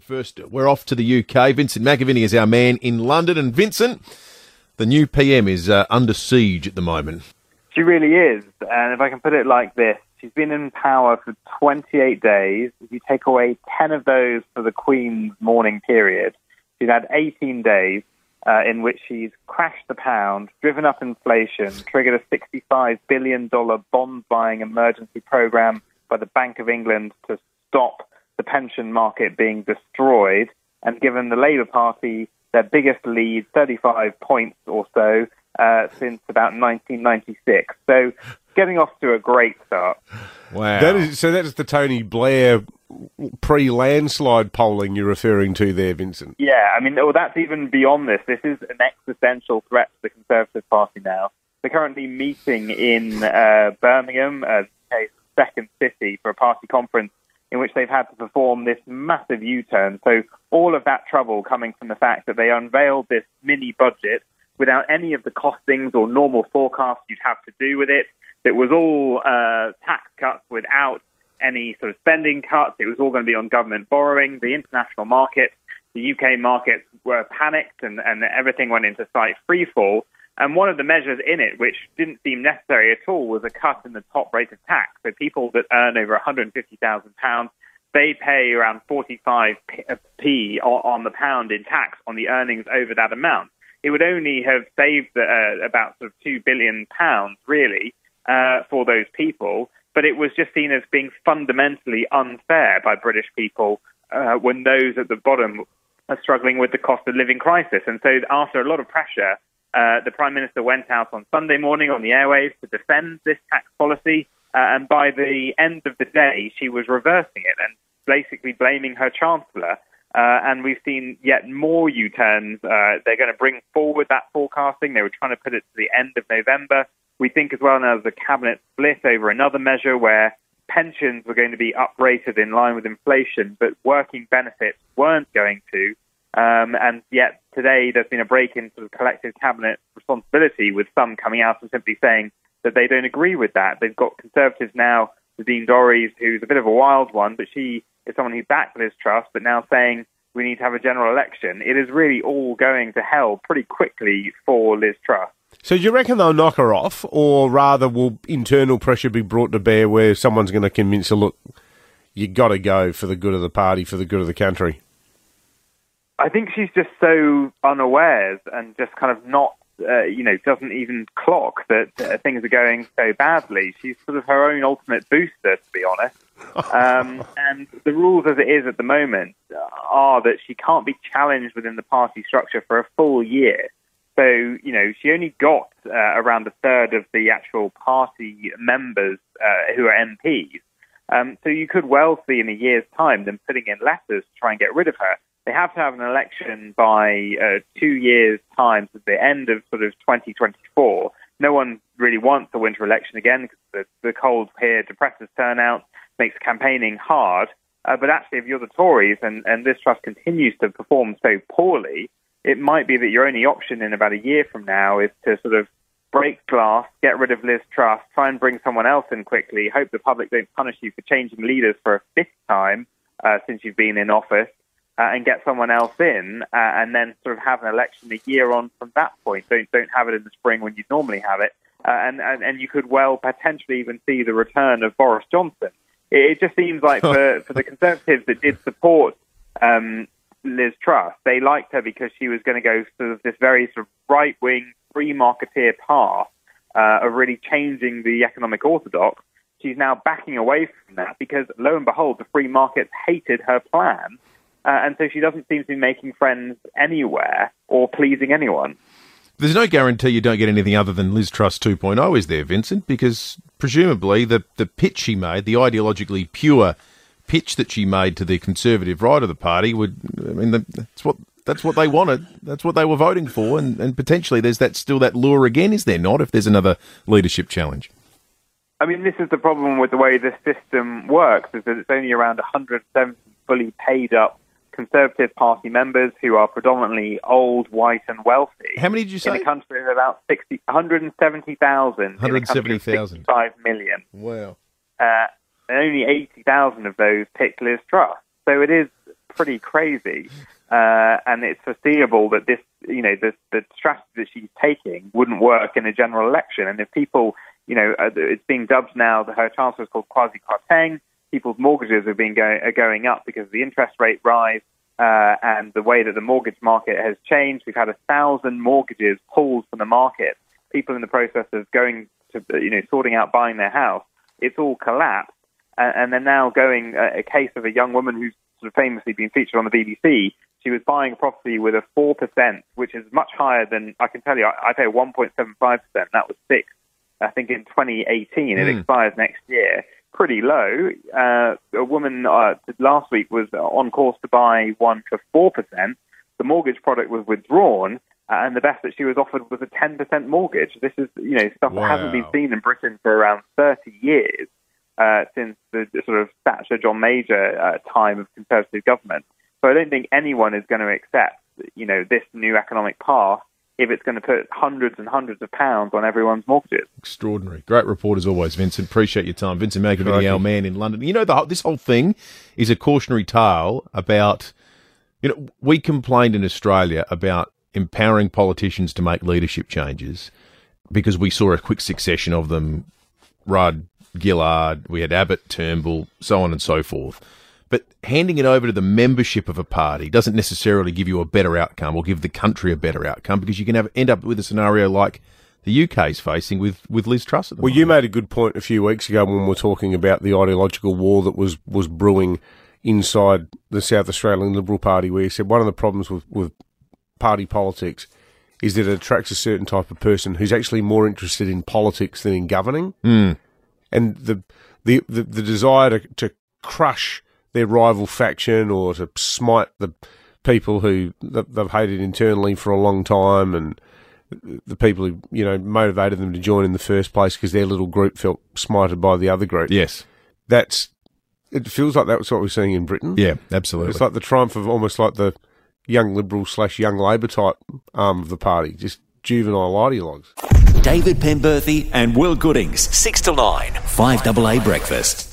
First, we're off to the UK. Vincent McAviney is our man in London. And Vincent, the new PM is uh, under siege at the moment. She really is. And if I can put it like this, she's been in power for 28 days. If you take away 10 of those for the Queen's mourning period, she's had 18 days uh, in which she's crashed the pound, driven up inflation, triggered a $65 billion bond buying emergency program by the Bank of England to stop the pension market being destroyed, and given the Labour Party their biggest lead, 35 points or so, uh, since about 1996. So getting off to a great start. Wow. That is, so that's the Tony Blair pre-landslide polling you're referring to there, Vincent. Yeah, I mean, well, that's even beyond this. This is an existential threat to the Conservative Party now. They're currently meeting in uh, Birmingham, uh, second city, for a party conference in which they've had to perform this massive U-turn. So all of that trouble coming from the fact that they unveiled this mini budget without any of the costings or normal forecasts you'd have to do with it. It was all uh, tax cuts without any sort of spending cuts. It was all going to be on government borrowing. The international markets, the UK markets were panicked and, and everything went into slight freefall. And one of the measures in it, which didn't seem necessary at all, was a cut in the top rate of tax. So people that earn over £150,000, they pay around 45p on the pound in tax on the earnings over that amount. It would only have saved uh, about sort of two billion pounds, really, uh, for those people. But it was just seen as being fundamentally unfair by British people uh, when those at the bottom are struggling with the cost of living crisis. And so, after a lot of pressure, uh, the Prime Minister went out on Sunday morning on the airwaves to defend this tax policy. Uh, and by the end of the day, she was reversing it and basically blaming her Chancellor. Uh, and we've seen yet more U turns. Uh, they're going to bring forward that forecasting. They were trying to put it to the end of November. We think as well now there's a cabinet split over another measure where pensions were going to be uprated in line with inflation, but working benefits weren't going to. Um, and yet today there's been a break in sort of collective cabinet responsibility with some coming out and simply saying that they don't agree with that. They've got Conservatives now, Nadine Dorries, who's a bit of a wild one, but she is someone who backed Liz Truss, but now saying we need to have a general election. It is really all going to hell pretty quickly for Liz Truss. So do you reckon they'll knock her off, or rather will internal pressure be brought to bear where someone's going to convince her, look, you've got to go for the good of the party, for the good of the country? I think she's just so unawares and just kind of not, uh, you know, doesn't even clock that uh, things are going so badly. She's sort of her own ultimate booster, to be honest. Um, and the rules as it is at the moment are that she can't be challenged within the party structure for a full year. So, you know, she only got uh, around a third of the actual party members uh, who are MPs. Um, so you could well see in a year's time them putting in letters to try and get rid of her. They have to have an election by uh, two years' time, so the end of sort of 2024. No one really wants a winter election again because the, the cold here depresses turnout makes campaigning hard. Uh, but actually, if you're the Tories and, and this Truss continues to perform so poorly, it might be that your only option in about a year from now is to sort of break glass, get rid of Liz Truss, try and bring someone else in quickly, hope the public don't punish you for changing leaders for a fifth time uh, since you've been in office, uh, and get someone else in, uh, and then sort of have an election a year on from that point. Don't don't have it in the spring when you'd normally have it, uh, and, and and you could well potentially even see the return of Boris Johnson it, just seems like for, for the Conservatives that did support um, Liz Truss, they liked her because she was going to go sort of this very sort of right wing, free marketeer path uh, of really changing the economic orthodox. She's now backing away from that because, lo and behold, the free markets hated her plan. Uh, and so she doesn't seem to be making friends anywhere or pleasing anyone. There's no guarantee you don't get anything other than Liz Truss 2.0, is there, Vincent? Because presumably the, the pitch she made, the ideologically pure pitch that she made to the conservative right of the party, would I mean that's what that's what they wanted, that's what they were voting for, and, and potentially there's that still that lure again, is there not? If there's another leadership challenge. I mean, this is the problem with the way this system works: is that it's only around 170 fully paid up Conservative Party members who are predominantly old, white, and wealthy. How many did you say? In a country of about 60, 170,000. 170,000. 5 million. Wow. Uh, and only 80,000 of those picked Liz Truss. So it is pretty crazy. Uh, and it's foreseeable that this, you know, the, the strategy that she's taking wouldn't work in a general election. And if people, you know, it's being dubbed now, that her chancellor is called Kwasi Kwarteng. People's mortgages are being go- are going up because of the interest rate rise uh, and the way that the mortgage market has changed. We've had a thousand mortgages pulled from the market. People in the process of going to, you know, sorting out buying their house. It's all collapsed, and, and they're now going uh, a case of a young woman who's sort of famously been featured on the BBC she was buying a property with a 4%, which is much higher than, I can tell you, I, I pay 1.75%. That was six, I think, in 2018. Mm. It hmm. expires next year. Pretty low. Uh, a woman uh, last week was on course to buy one for 4%. The mortgage product was withdrawn, and the best that she was offered was a 10% mortgage. This is, you know, stuff wow. that hasn't been seen in Britain for around 30 years. Uh, since the sort of Thatcher John Major uh, time of Conservative government. So I don't think anyone is going to accept, you know, this new economic path if it's going to put hundreds and hundreds of pounds on everyone's mortgages. Extraordinary. Great report as always, Vincent. Appreciate your time. Vincent McAviney, our man in London. You know, the, this whole thing is a cautionary tale about, you know, we complained in Australia about empowering politicians to make leadership changes because we saw a quick succession of them. Rudd, Gillard, we had Abbott, Turnbull, so on and so forth. But handing it over to the membership of a party doesn't necessarily give you a better outcome or give the country a better outcome because you can have, end up with a scenario like the UK is facing with, with Liz Truss. well, moment. you made a good point a few weeks ago when we were talking about the ideological war that was, was brewing inside the South Australian Liberal Party, where you said one of the problems with, with party politics is that it attracts a certain type of person who's actually more interested in politics than in governing. Mm. And the, the, the, the desire to, to crush their rival faction or to smite the people who they've hated internally for a long time and the people who you know motivated them to join in the first place because their little group felt smited by the other group. Yes, that's it. Feels like that's what we're seeing in Britain. Yeah, absolutely. It's like the triumph of almost like the young Liberal slash young Labor type arm of the party, just juvenile ideologues. David Penberthy and Will Goodings, six to nine, five AA breakfast.